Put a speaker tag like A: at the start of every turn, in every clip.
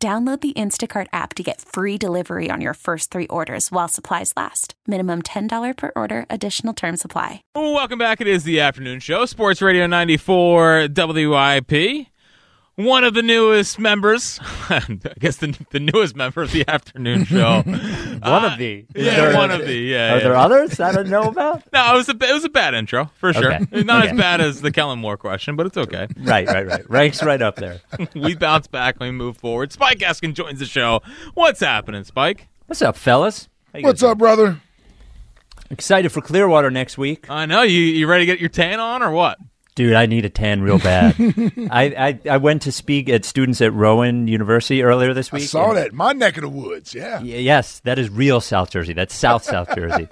A: Download the Instacart app to get free delivery on your first three orders while supplies last. Minimum $10 per order, additional term supply.
B: Welcome back. It is the afternoon show, Sports Radio 94 WIP. One of the newest members, I guess the, the newest member of the afternoon show.
C: One
B: Uh,
C: of the.
B: Yeah,
C: there-
B: one of the. Yeah.
C: Are
B: yeah.
C: there others I don't know about?
B: No, it was a it was a bad intro for sure.
C: Okay.
B: Not
C: Okay.
B: as bad as the Kellen Moore question, but it's okay.
C: right, right, right. Ranks right up there.
B: we bounce back we move forward. Spike Eskin joins the show. What's happening, Spike?
C: What's up, fellas?
D: What's
C: guys
D: up, brother?
C: Excited for Clearwater next week,
B: I know you. You ready to get your tan on or what?
C: Dude. I need a tan real bad. I, I I went to speak at students at Rowan University earlier this week.
D: I
C: week.
D: saw that. My neck of the woods. Yeah.
C: Y- yes, that is real South Jersey. That's South South Jersey.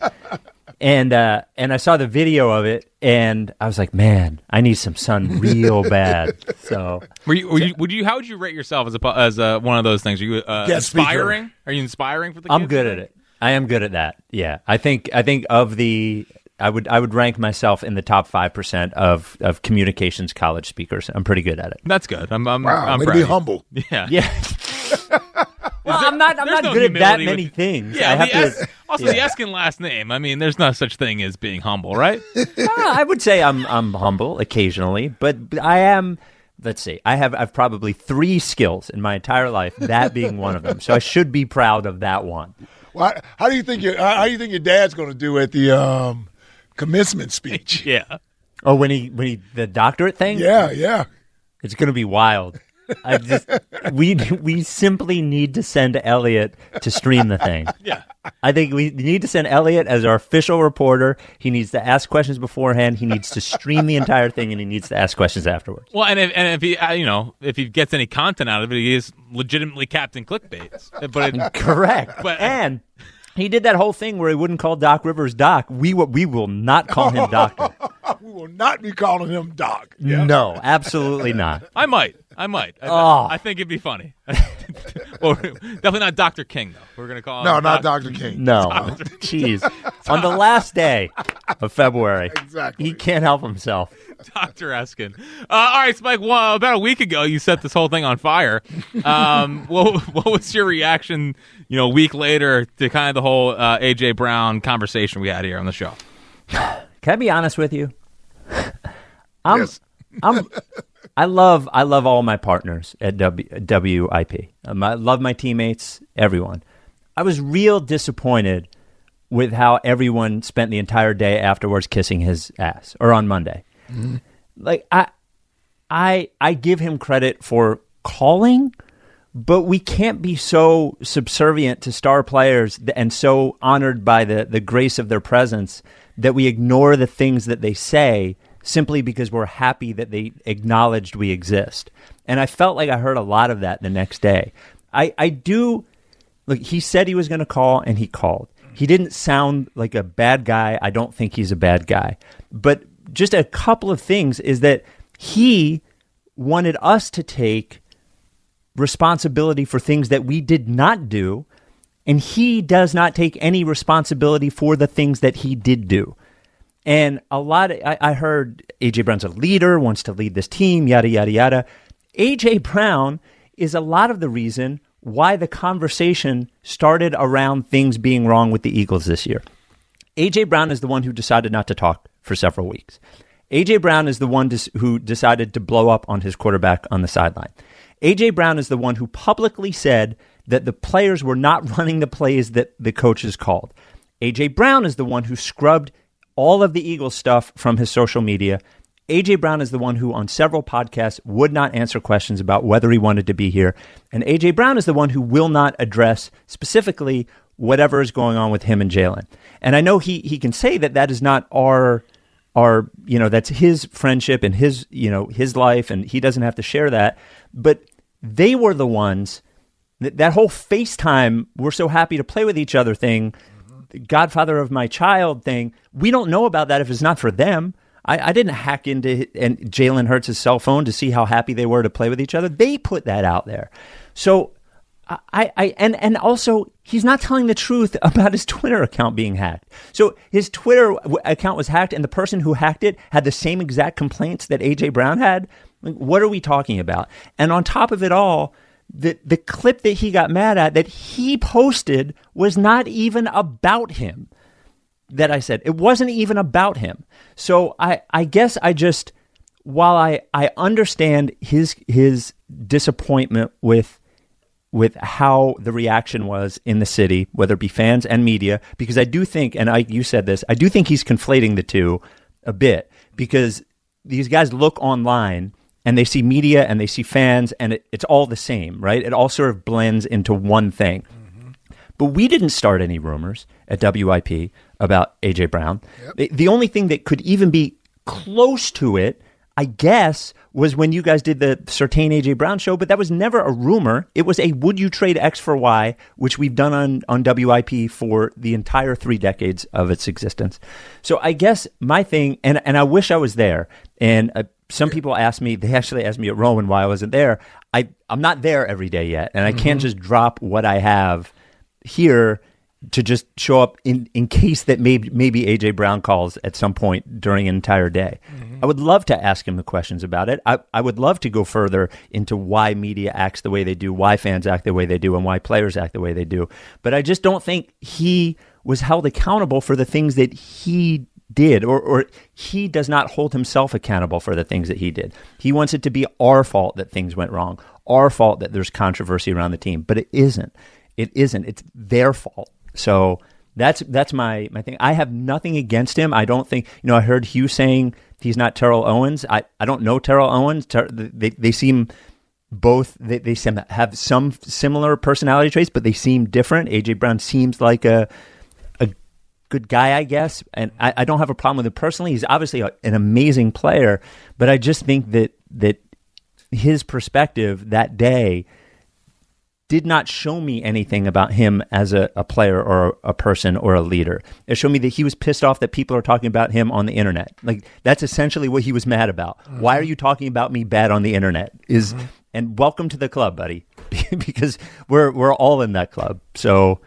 C: And uh, and I saw the video of it, and I was like, man, I need some sun real bad. So
B: Were you, were you, would you? How would you rate yourself as a pu- as a, one of those things? Are you uh,
D: Guest speaker.
B: inspiring? Are you inspiring for the?
C: I'm good
B: today?
C: at it. I am good at that. Yeah, I think I think of the I would I would rank myself in the top five percent of of communications college speakers. I'm pretty good at it.
B: That's good. I'm. I'm,
D: Wow.
B: I'm
D: way to be humble.
B: Yeah.
C: Yeah. well, I'm not. I'm not
B: no
C: good at that many
B: with-
C: things.
B: Yeah.
C: I have
B: the Es- also,
C: yeah.
B: the Eskin last name. I mean, there's no such thing as being humble, right?
C: Uh, I would say I'm I'm humble occasionally, but but I am. Let's see. I have I've probably three skills in my entire life. That being one of them. So I should be proud of that one.
D: Well, how, how do you think your how, how do you think your dad's going to do at the um, commencement speech?
B: yeah.
C: Oh, when he when he the doctorate thing.
D: Yeah, yeah.
C: It's going to be wild. I just we we simply need to send Elliot to stream the thing.
B: Yeah.
C: I think we need to send Elliot as our official reporter. He needs to ask questions beforehand. He needs to stream the entire thing, and he needs to ask questions afterwards.
B: Well, and if, and if he, uh, you know, if he gets any content out of it, he is legitimately Captain Clickbait. But it,
C: Correct.
B: But-
C: and he did that whole thing where he wouldn't call Doc Rivers Doc. We will, we will not call him Doctor.
D: We will not be calling him Doc. Yeah.
C: No, absolutely not.
B: I might, I might. I,
C: Oh.
B: I think it'd be funny. well, definitely not Doctor King though. We're gonna call him
D: No, not
B: Doc-
D: Dr. King.
C: No, jeez. On the last day of February,
D: Exactly.
C: he can't help himself.
B: Dr. Eskin. Uh, all right, Spike. Well, about a week ago, you set this whole thing on fire. Um, what, what was your reaction? You know, a week later to kind of the whole uh, AJ Brown conversation we had here on the show.
C: Can I be honest with you? I'm,
D: Yes.
C: I'm, I love, I love all my partners at w, WIP. Um, I love my teammates, everyone. I was real disappointed with how everyone spent the entire day afterwards kissing his ass, or on Monday. Mm-hmm. Like I, I, I give him credit for calling, but we can't be so subservient to star players and so honored by the, the grace of their presence that we ignore the things that they say simply because we're happy that they acknowledged we exist. And I felt like I heard a lot of that the next day. I, I do look, he said he was going to call and he called. He didn't sound like a bad guy. I don't think he's a bad guy. But just a couple of things is that he wanted us to take responsibility for things that we did not do, and he does not take any responsibility for the things that he did do. And a lot, of, I, I heard AJ Brown's a leader, wants to lead this team, yada yada yada. AJ Brown is a lot of the reason why the conversation started around things being wrong with the Eagles this year. AJ Brown is the one who decided not to talk for several weeks. AJ Brown is the one who decided to blow up on his quarterback on the sideline. AJ Brown is the one who publicly said that the players were not running the plays that the coaches called. AJ Brown is the one who scrubbed all of the Eagles stuff from his social media. AJ Brown is the one who, on several podcasts, would not answer questions about whether he wanted to be here. And AJ Brown is the one who will not address specifically whatever is going on with him and Jalen. And I know he he can say that that is not our our you know that's his friendship and his you know his life, and he doesn't have to share that. But they were the ones Th- that whole FaceTime, we're so happy to play with each other thing, the Godfather of my child thing. We don't know about that if it's not for them. I, I didn't hack into and Jalen Hurts' cell phone to see how happy they were to play with each other. They put that out there. So I, I and and also he's not telling the truth about his Twitter account being hacked. So his Twitter account was hacked, and the person who hacked it had the same exact complaints that AJ Brown had. Like, what are we talking about? And on top of it all, the the clip that he got mad at that he posted was not even about him. That I said it wasn't even about him. So I I guess I just while I I understand his his disappointment with with how the reaction was in the city, whether it be fans and media, because I do think, and I, you said this, I do think he's conflating the two a bit because these guys look online and they see media and they see fans and it, it's all the same, right? It all sort of blends into one thing. Mm-hmm. But we didn't start any rumors at WIP about AJ Brown. The, the only thing that could even be close to it, I guess, was when you guys did the Certain AJ Brown show, but that was never a rumor. It was a would you trade X for Y, which we've done on, on WIP for the entire three decades of its existence. So I guess my thing, and, and I wish I was there, and uh, some people asked me, they actually asked me at Rowan why I wasn't there. I, I'm not there every day yet, and I can't just drop what I have here to just show up in, in case that maybe maybe AJ Brown calls at some point during an entire day. Mm-hmm. I would love to ask him the questions about it. I, I would love to go further into why media acts the way they do, why fans act the way they do, and why players act the way they do. But I just don't think he was held accountable for the things that he did, or, or he does not hold himself accountable for the things that he did. He wants it to be our fault that things went wrong, our fault that there's controversy around the team, but it isn't. It isn't. It's their fault. So that's that's my my thing. I have nothing against him. I don't think you know. I heard Hugh saying he's not Terrell Owens. I, I don't know Terrell Owens. Ter- they they seem both they they seem have some similar personality traits, but they seem different. AJ Brown seems like a a good guy, I guess, and I, I don't have a problem with him personally. He's obviously a, an amazing player, but I just think that that his perspective that day did not show me anything about him as a, a player or a person or a leader. It showed me that he was pissed off that people are talking about him on the internet. Like that's essentially what he was mad about. Why are you talking about me bad on the internet? Is mm-hmm. and welcome to the club, buddy, because we're we're all in that club. So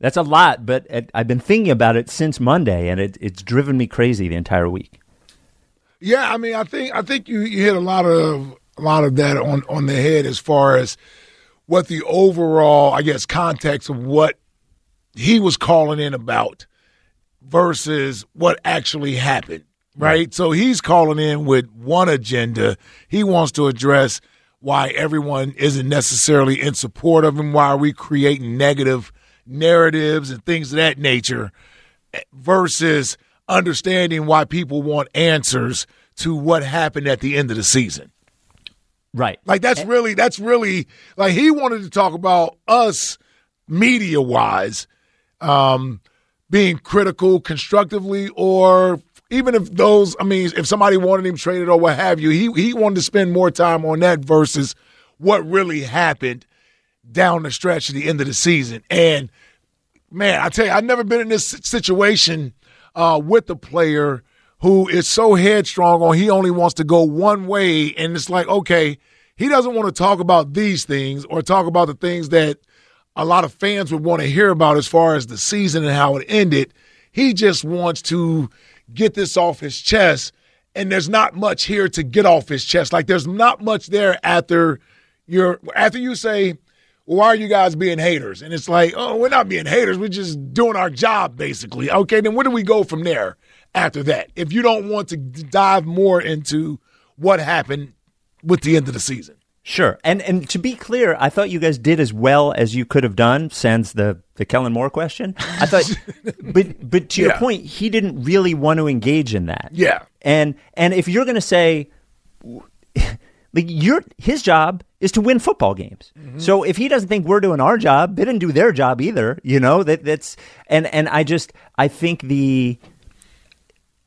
C: that's a lot, but it, I've been thinking about it since Monday, and it, it's driven me crazy the entire week.
D: Yeah, I mean, I think I think you, you hit a lot of a lot of that on on the head as far as what the overall, I guess, context of what he was calling in about versus what actually happened. Right? So he's calling in with one agenda. He wants to address why everyone isn't necessarily in support of him. Why are we creating negative narratives and things of that nature versus understanding why people want answers to what happened at the end of the season.
C: Right.
D: Like that's really that's really like he wanted to talk about us media wise um being critical constructively or even if those I mean if somebody wanted him traded or what have you he he wanted to spend more time on that versus what really happened down the stretch at the end of the season and man I tell you I've never been in this situation uh with a player who is so headstrong on he only wants to go one way. And it's like okay he doesn't want to talk about these things or talk about the things that a lot of fans would want to hear about as far as the season and how it ended. He just wants to get this off his chest. And there's not much here to get off his chest. Like there's not much there after you're after you say why are you guys being haters? And it's like oh we're not being haters. We're just doing our job basically. Okay then where do we go from there after that if you don't want to dive more into what happened with the end of the season.
C: Sure. And and to be clear, I thought you guys did as well as you could have done, sans the, the Kellen Moore question. I thought but but to your point, he didn't really want to engage in that.
D: Yeah.
C: And and if you're gonna say like your his job is to win football games. Mm-hmm. So if he doesn't think we're doing our job, they didn't do their job either. You know that that's and and I just I think the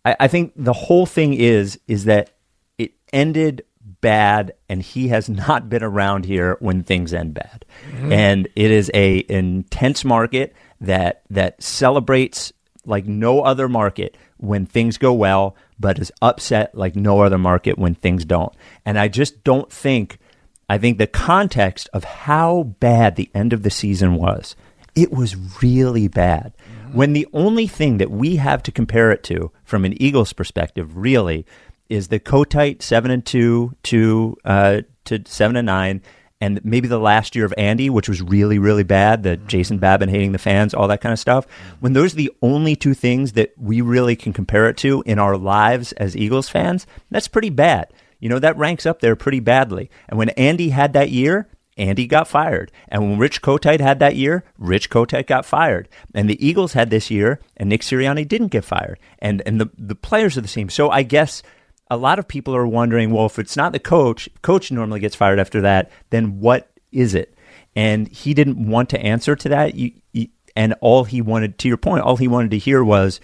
C: I, I think the whole thing is is that it ended bad, and he has not been around here when things end bad. Mm-hmm. And it is a intense market that that celebrates like no other market when things go well, but is upset like no other market when things don't. And I just don't think I think the context of how bad the end of the season was, it was really bad. Mm-hmm. When the only thing that we have to compare it to from an Eagles perspective, really, is the Kotite seven and two to uh, to seven and nine, and maybe the last year of Andy, which was really really bad. The Jason Babin hating the fans, all that kind of stuff. When those are the only two things that we really can compare it to in our lives as Eagles fans, that's pretty bad. You know that ranks up there pretty badly. And when Andy had that year, Andy got fired. And when Rich Kotite had that year, Rich Kotite got fired. And the Eagles had this year, and Nick Sirianni didn't get fired. And and the, the players are the same. So I guess a lot of people are wondering, well, if it's not the coach, coach normally gets fired after that, then what is it? And he didn't want to answer to that. You, you, and all he wanted, to your point, all he wanted to hear was,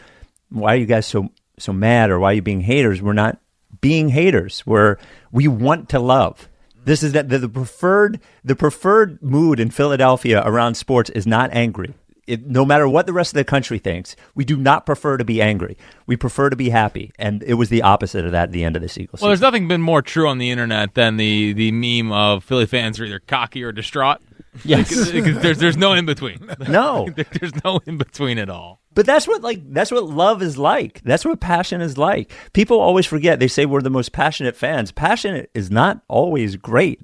C: why are you guys so so mad, or why are you being haters? We're not being haters. We're we want to love. This is that the, preferred the preferred mood in Philadelphia around sports is not angry. It, no matter what the rest of the country thinks, we do not prefer to be angry. We prefer to be happy, and it was the opposite of that at the end of the Eagles.
B: Well, there's nothing been more true on the internet than the the meme of Philly fans are either cocky or distraught.
C: Yes.
B: Because there's there's no in between.
C: No.
B: there's no in between at all.
C: But that's what like that's what love is like. That's what passion is like. People always forget. They say we're the most passionate fans. Passionate is not always great.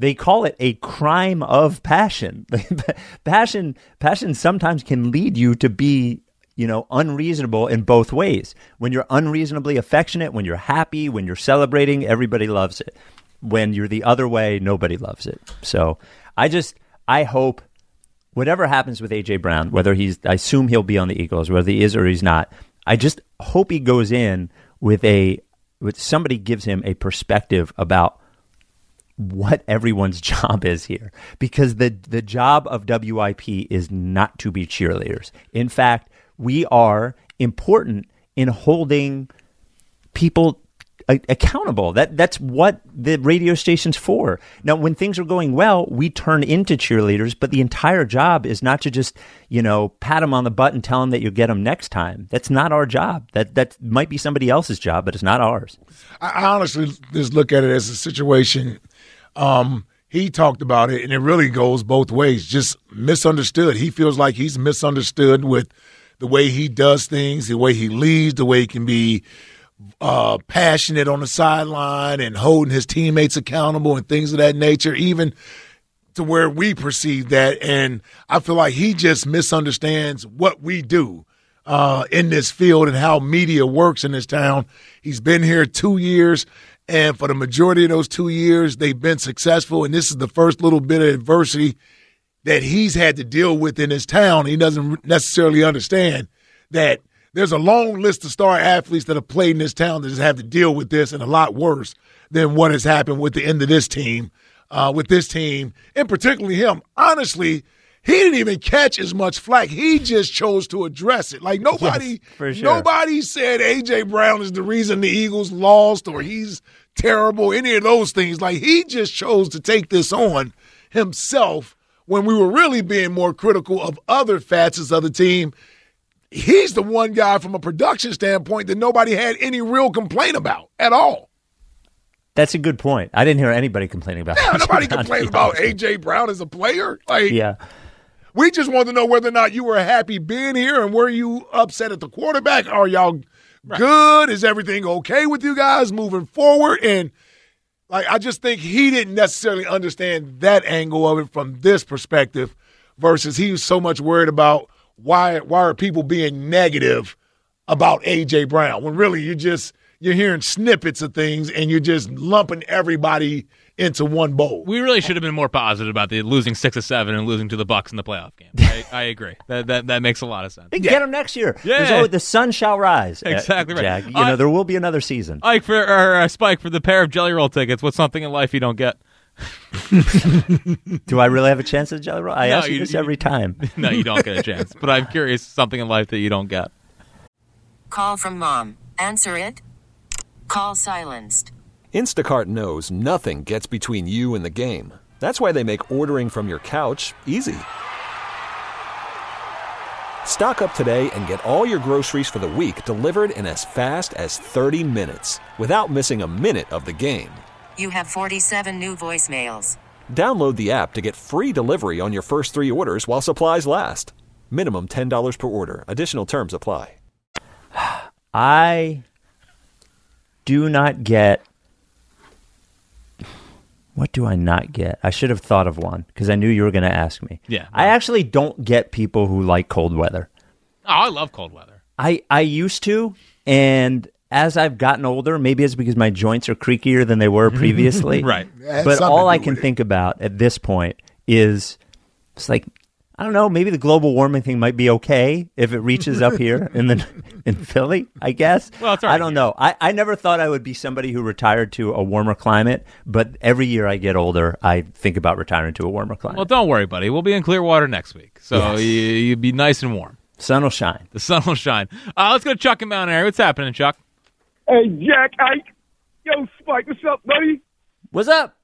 C: They call it a crime of passion. passion passion sometimes can lead you to be, you know, unreasonable in both ways. When you're unreasonably affectionate, when you're happy, when you're celebrating, everybody loves it. When you're the other way, nobody loves it. So, I just I hope whatever happens with AJ Brown, whether he's, I assume he'll be on the Eagles, whether he is or he's not. I just hope he goes in with a, with somebody gives him a perspective about what everyone's job is here, because the the job of WIP is not to be cheerleaders. In fact, we are important in holding people accountable. That that's what the radio station's for. Now, when things are going well, we turn into cheerleaders, but the entire job is not to just you know pat them on the butt and tell them that you'll get them next time. That's not our job. That that might be somebody else's job, but it's not ours.
D: I honestly just look at it as a situation. Um, he talked about it, and it really goes both ways. Just misunderstood. He feels like he's misunderstood with the way he does things, the way he leads, the way he can be uh, passionate on the sideline and holding his teammates accountable and things of that nature, even to where we perceive that. And I feel like he just misunderstands what we do uh, in this field and how media works in this town. He's been here two years, and for the majority of those two years, they've been successful. And this is the first little bit of adversity that he's had to deal with in his town. He doesn't necessarily understand that there's a long list of star athletes that have played in this town that just have to deal with this and a lot worse than what has happened with the end of this team, uh, with this team, and particularly him. Honestly, he didn't even catch as much flack. He just chose to address it. Like nobody,
C: Yes, sure.
D: nobody said AJ Brown is the reason the Eagles lost or he's terrible. Any of those things. Like he just chose to take this on himself when we were really being more critical of other facets of the team he's the one guy from a production standpoint that nobody had any real complaint about at all.
C: That's a good point. I didn't hear anybody complaining about.
D: Yeah,
C: AJ
D: nobody
C: Brown,
D: complained about. AJ Brown as a player. Like,
C: Yeah,
D: we just wanted to know whether or not you were happy being here and were you upset at the quarterback? Are y'all good? Is everything okay with you guys moving forward? And like, I just think he didn't necessarily understand that angle of it from this perspective, versus he was so much worried about why why are people being negative about AJ Brown when really you're just you're hearing snippets of things and you're just lumping everybody into one bowl.
B: We really should have been more positive about the losing six of seven and losing to the Bucks in the playoff game. I, I agree. That, that that makes a lot of sense.
C: Hey, get them next year.
B: Yeah.
C: Always- the sun shall rise. uh,
B: Exactly right.
C: Jag. You
B: I-
C: know there will be another season.
B: Ike for or uh, Spike for the pair of Jelly Roll tickets. What's something in life you don't get?
C: Do I really have a chance at Jelly Roll? I
B: No,
C: ask you,
B: you-
C: this every time.
B: no, you don't get a chance. But I'm curious, something in life that you don't get.
E: Call from mom. Answer it. Call silenced. Instacart knows nothing gets between you and the game. That's why they make ordering from your couch easy. Stock up today and get all your groceries for the week delivered in as fast as 30 minutes without missing a minute of the game.
F: You have 47 new voicemails.
E: Download the app to get free delivery on your first three orders while supplies last. Minimum $10 per order. Additional terms apply.
C: I do not get. What do I not get? I should have thought of one because I knew you were going to ask me.
B: Yeah.
C: I actually don't get people who like cold weather.
B: Oh, I love cold weather.
C: I, I used to, and as I've gotten older, maybe it's because my joints are creakier than they were previously.
B: Right.
C: But all I can think about at this point is it's like I don't know, maybe the global warming thing might be okay if it reaches up here in the in Philly, I guess.
B: Well, it's
C: I don't
B: here.
C: know. I, I never thought I would be somebody who retired to a warmer climate, but every year I get older, I think about retiring to a warmer climate.
B: Well, don't worry, buddy. We'll be in Clearwater next week, so
C: Yes.
B: you, you'll be nice and warm.
C: Sun will shine.
B: The sun will shine. Uh, let's go to Chuck in Mount Airy. What's happening, Chuck?
G: Hey, Jack Ike. Yo, Spike, what's up, buddy?
C: What's up?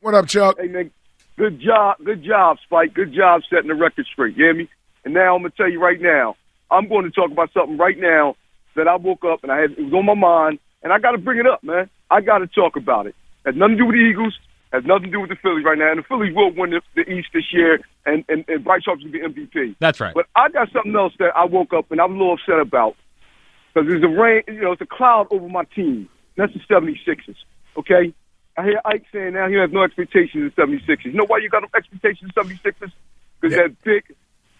D: What up, Chuck?
G: Hey, man, good job. Good job, Spike. Good job setting the record straight. You hear me? And now I'm going to tell you right now, I'm going to talk about something right now that I woke up and I had, it was on my mind, and I got to bring it up, man. I got to talk about it. Has nothing to do with the Eagles. Has nothing to do with the Phillies right now. And the Phillies will win the, the East this year, and, and, and Bryce Harper's going to be MVP.
B: That's right.
G: But I got something else that I woke up and I'm a little upset about because there's a rain, you know, it's a cloud over my team. That's the 76ers. Okay, I hear Ike saying now he has no expectations of 76ers. You know why you got no expectations of 76ers? Because that big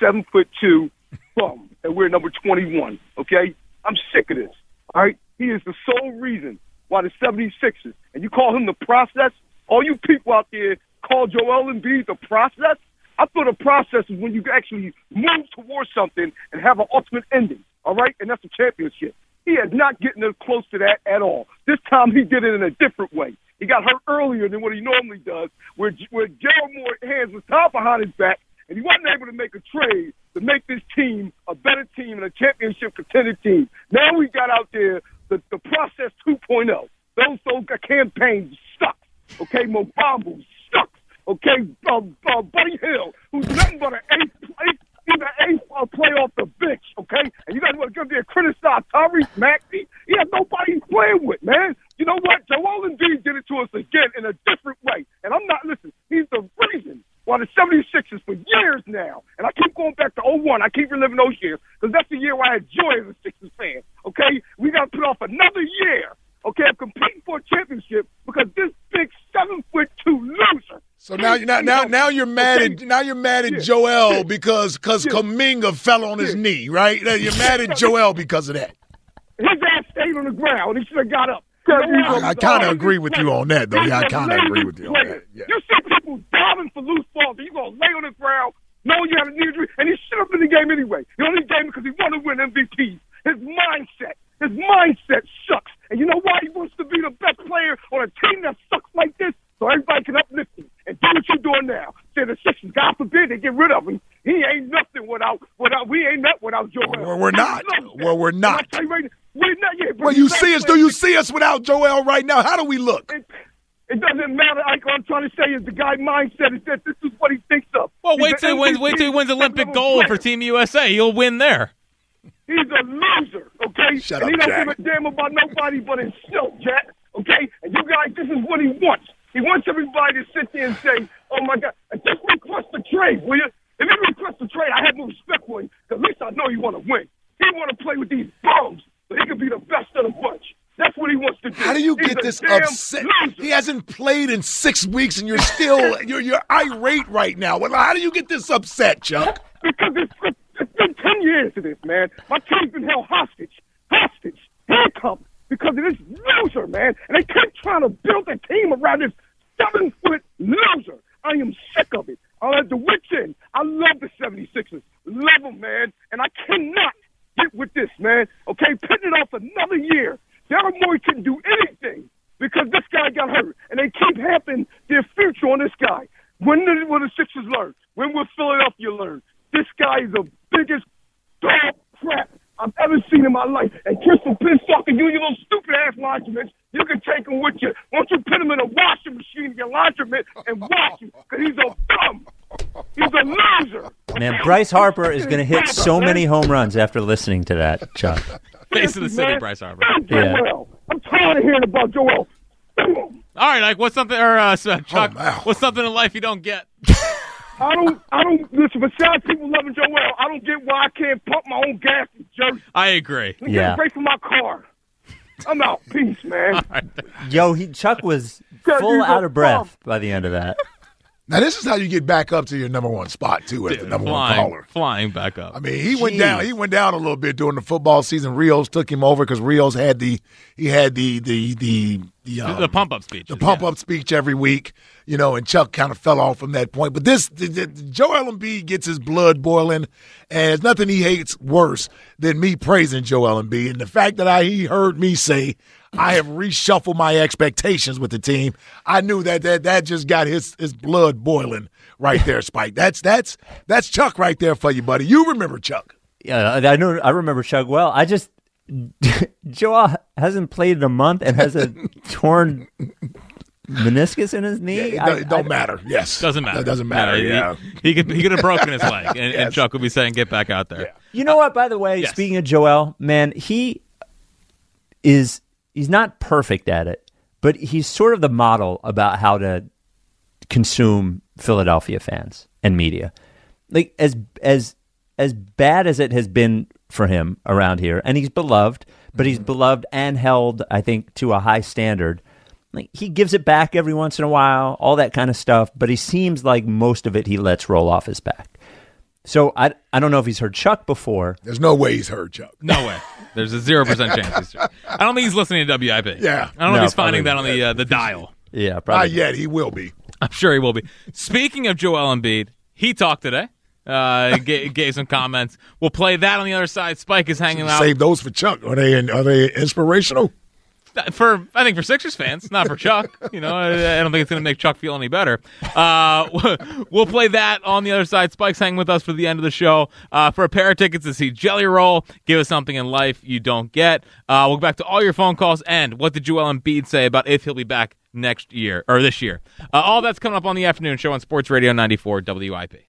G: seven foot two bum, and we're number 21. Okay, I'm sick of this. All right, he is the sole reason why the 76ers, and you call him the process. All you people out there call Joel Embiid the process. I thought the process is when you actually move towards something and have an ultimate ending. All right, and that's a championship. He is not getting close to that at all. This time he did it in a different way. He got hurt earlier than what he normally does, where where Daryl Morey hands was tied behind his back, and he wasn't able to make a trade to make this team a better team and a championship contender team. Now we got out there the, the process 2.0. Those those campaigns suck. Okay, Mo Bamba. Okay, uh, uh, Buddy Hield, who's nothing but an eighth, eighth he's an eighth uh, player off the bench. Okay, and you guys want to come there and criticize Tyrese Maxey? He has nobody he's playing with, man. You know what? Joel Embiid did it to us again in a different way, and I'm not listening. He's the reason why the 76ers for years now, and I keep going back to 01. I keep reliving those years because that's the year where I had joy as a Sixers fan. Okay, we got to put off another year. Okay, of competing for a championship because this big seven foot two loser.
D: So now you're not, now now you're mad at now you're mad at Joel because because Kuminga fell on his knee, right? You're mad at Joel because of that.
G: His ass stayed on the ground. He should have got up.
D: I- I kinda agree with you on that, though. Yeah, I kinda agree with you on that. Yeah.
G: You see people diving for loose balls, and you're gonna lay on the ground, knowing you have a knee injury, and he should have been in the game anyway. He only game because he wanted to win MVP. His mindset, his mindset sucks. And you know why he wants to be the best player on a team that sucks like this? So everybody can uplift him and do what you're doing now. Say the Sixers, God forbid, they get rid of him. He ain't nothing without without we ain't nothing without Joel.
D: Well, we're not.
G: I love that.
D: Well, we're
G: And I
D: not.
G: tell you right now, we're not yet.
D: Well, you see us? Do you see us without Joel right now? How do we look?
G: It, it doesn't matter. Like what I'm trying to say is the guy mindset is that this is what he thinks of.
B: Well, wait till he wins. Wait till he wins Olympic
G: level
B: gold for. Team USA. He'll win there.
G: He's a loser, okay?
D: Shut
G: and he don't
D: Jack.
G: give a damn about nobody but himself, Jack. Okay? And you guys, this is what he wants. He wants everybody to sit there and say, "Oh my God!" Just request a trade, will you? If you request a trade, I have no respect for him. 'cause at least I know you want to win. He want to play with these bums, but he can be the best of the bunch. That's what he wants to do.
D: How do you
G: He's
D: get this upset?
G: loser.
D: He hasn't played in six weeks, and you're still you're you're irate right now. Well, how do you get this upset, Chuck?
G: because it's, it's been 10 years of this, man. My team's been held hostage, handcuffed because of this loser, man. And they keep trying to build a team around this seven foot loser. I am sick of it. I'm at the wit's end. I love the 76ers. Love them, man. And I cannot get with this, man. Okay, putting it off another year. Daryl Morey couldn't do anything because this guy got hurt. And they keep having their future on this guy. When did, will the Sixers learn? When will Philadelphia learn? This guy is the biggest dog crap I've ever seen in my life. And Crystal Pinsock and you, you little stupid ass linemen, you can take him with you. Won't you put him in a washing machine in your laundromat and wash him because he's a bum. He's a loser.
C: Man, Bryce Harper is going to hit so many home runs after listening to that, Chuck.
B: Face of the city,
G: Man,
B: Bryce Harper.
C: Yeah.
G: Joel. I'm tired of hearing about Joel.
B: All right, like what's something or uh, Chuck?
D: Oh, wow.
B: what's something in life you don't get?
G: I don't, I don't listen. Besides people loving Joel, I don't get why I can't pump my own gas in Jersey.
B: I agree.
G: and
C: Yeah.
G: Get a break from my car. I'm out. Peace, man.
C: Yo, he, Chuck was full out of breath
G: bum.
C: by the end of that.
D: Now this is how you get back up to your number one spot too, as the number one
B: flying,
D: caller.
B: flying back up.
D: I mean, he went down. He went down a little bit during the football season. Rios took him over because Rios had the he had the the the the, um,
B: the pump up speech.
D: the pump up speech every week, you know, and Chuck kind of fell off from that point. But this, the, the, Joel Embiid gets his blood boiling, and there's nothing he hates worse than me praising Joel Embiid. And the fact that I he heard me say I have reshuffled my expectations with the team, I knew that that that just got his his blood boiling right there, Spike. That's that's that's Chuck right there for you, buddy. You remember Chuck?
C: Yeah, I know. I remember Chuck well. I just Joel hasn't played in a month and has a torn meniscus in his knee.
D: It,
C: I-
D: don't- it don't
C: I-
D: matter. Yes,
B: Doesn't matter.
D: It doesn't matter.
B: he-
D: Yeah.
B: He, could he could have broken his leg, and, and Chuck would be saying, "Get back out there."
C: You know what? By the way,
B: Yes.
C: speaking of Joel, man, he is he's not perfect at it, but he's sort of the model about how to consume Philadelphia fans and media. Like as as as bad as it has been for him around here, and he's beloved, but he's mm-hmm. beloved and held, I think, to a high standard. Like he gives it back every once in a while, all that kind of stuff, but he seems like most of it he lets roll off his back. So I I don't know if he's heard Chuck before.
D: There's no way he's heard Chuck.
B: No way. There's a zero percent chance. He's, Heard. I don't think he's listening to WIP.
D: Yeah.
B: I don't know
C: No,
B: if he's finding that on the uh, the dial.
C: Yeah,
D: Not
C: probably.
D: yet. He will be.
B: I'm sure he will be. Speaking of Joel Embiid, he talked today. Uh, gave, gave some comments. We'll play that on the other side. Spike is hanging out
D: Save those for Chuck. Are they are they inspirational?
B: For I think for Sixers fans, not for Chuck. You know, I, I don't think it's going to make Chuck feel any better. Uh, we'll play that on the other side. Spike's hanging with us for the end of the show. Uh, for a pair of tickets to see Jelly Roll, give us something in life you don't get. Uh, we'll go back to all your phone calls and what did Joel Embiid say about if he'll be back next year or this year. Uh, all that's coming up on the afternoon show on Sports Radio 94 WIP.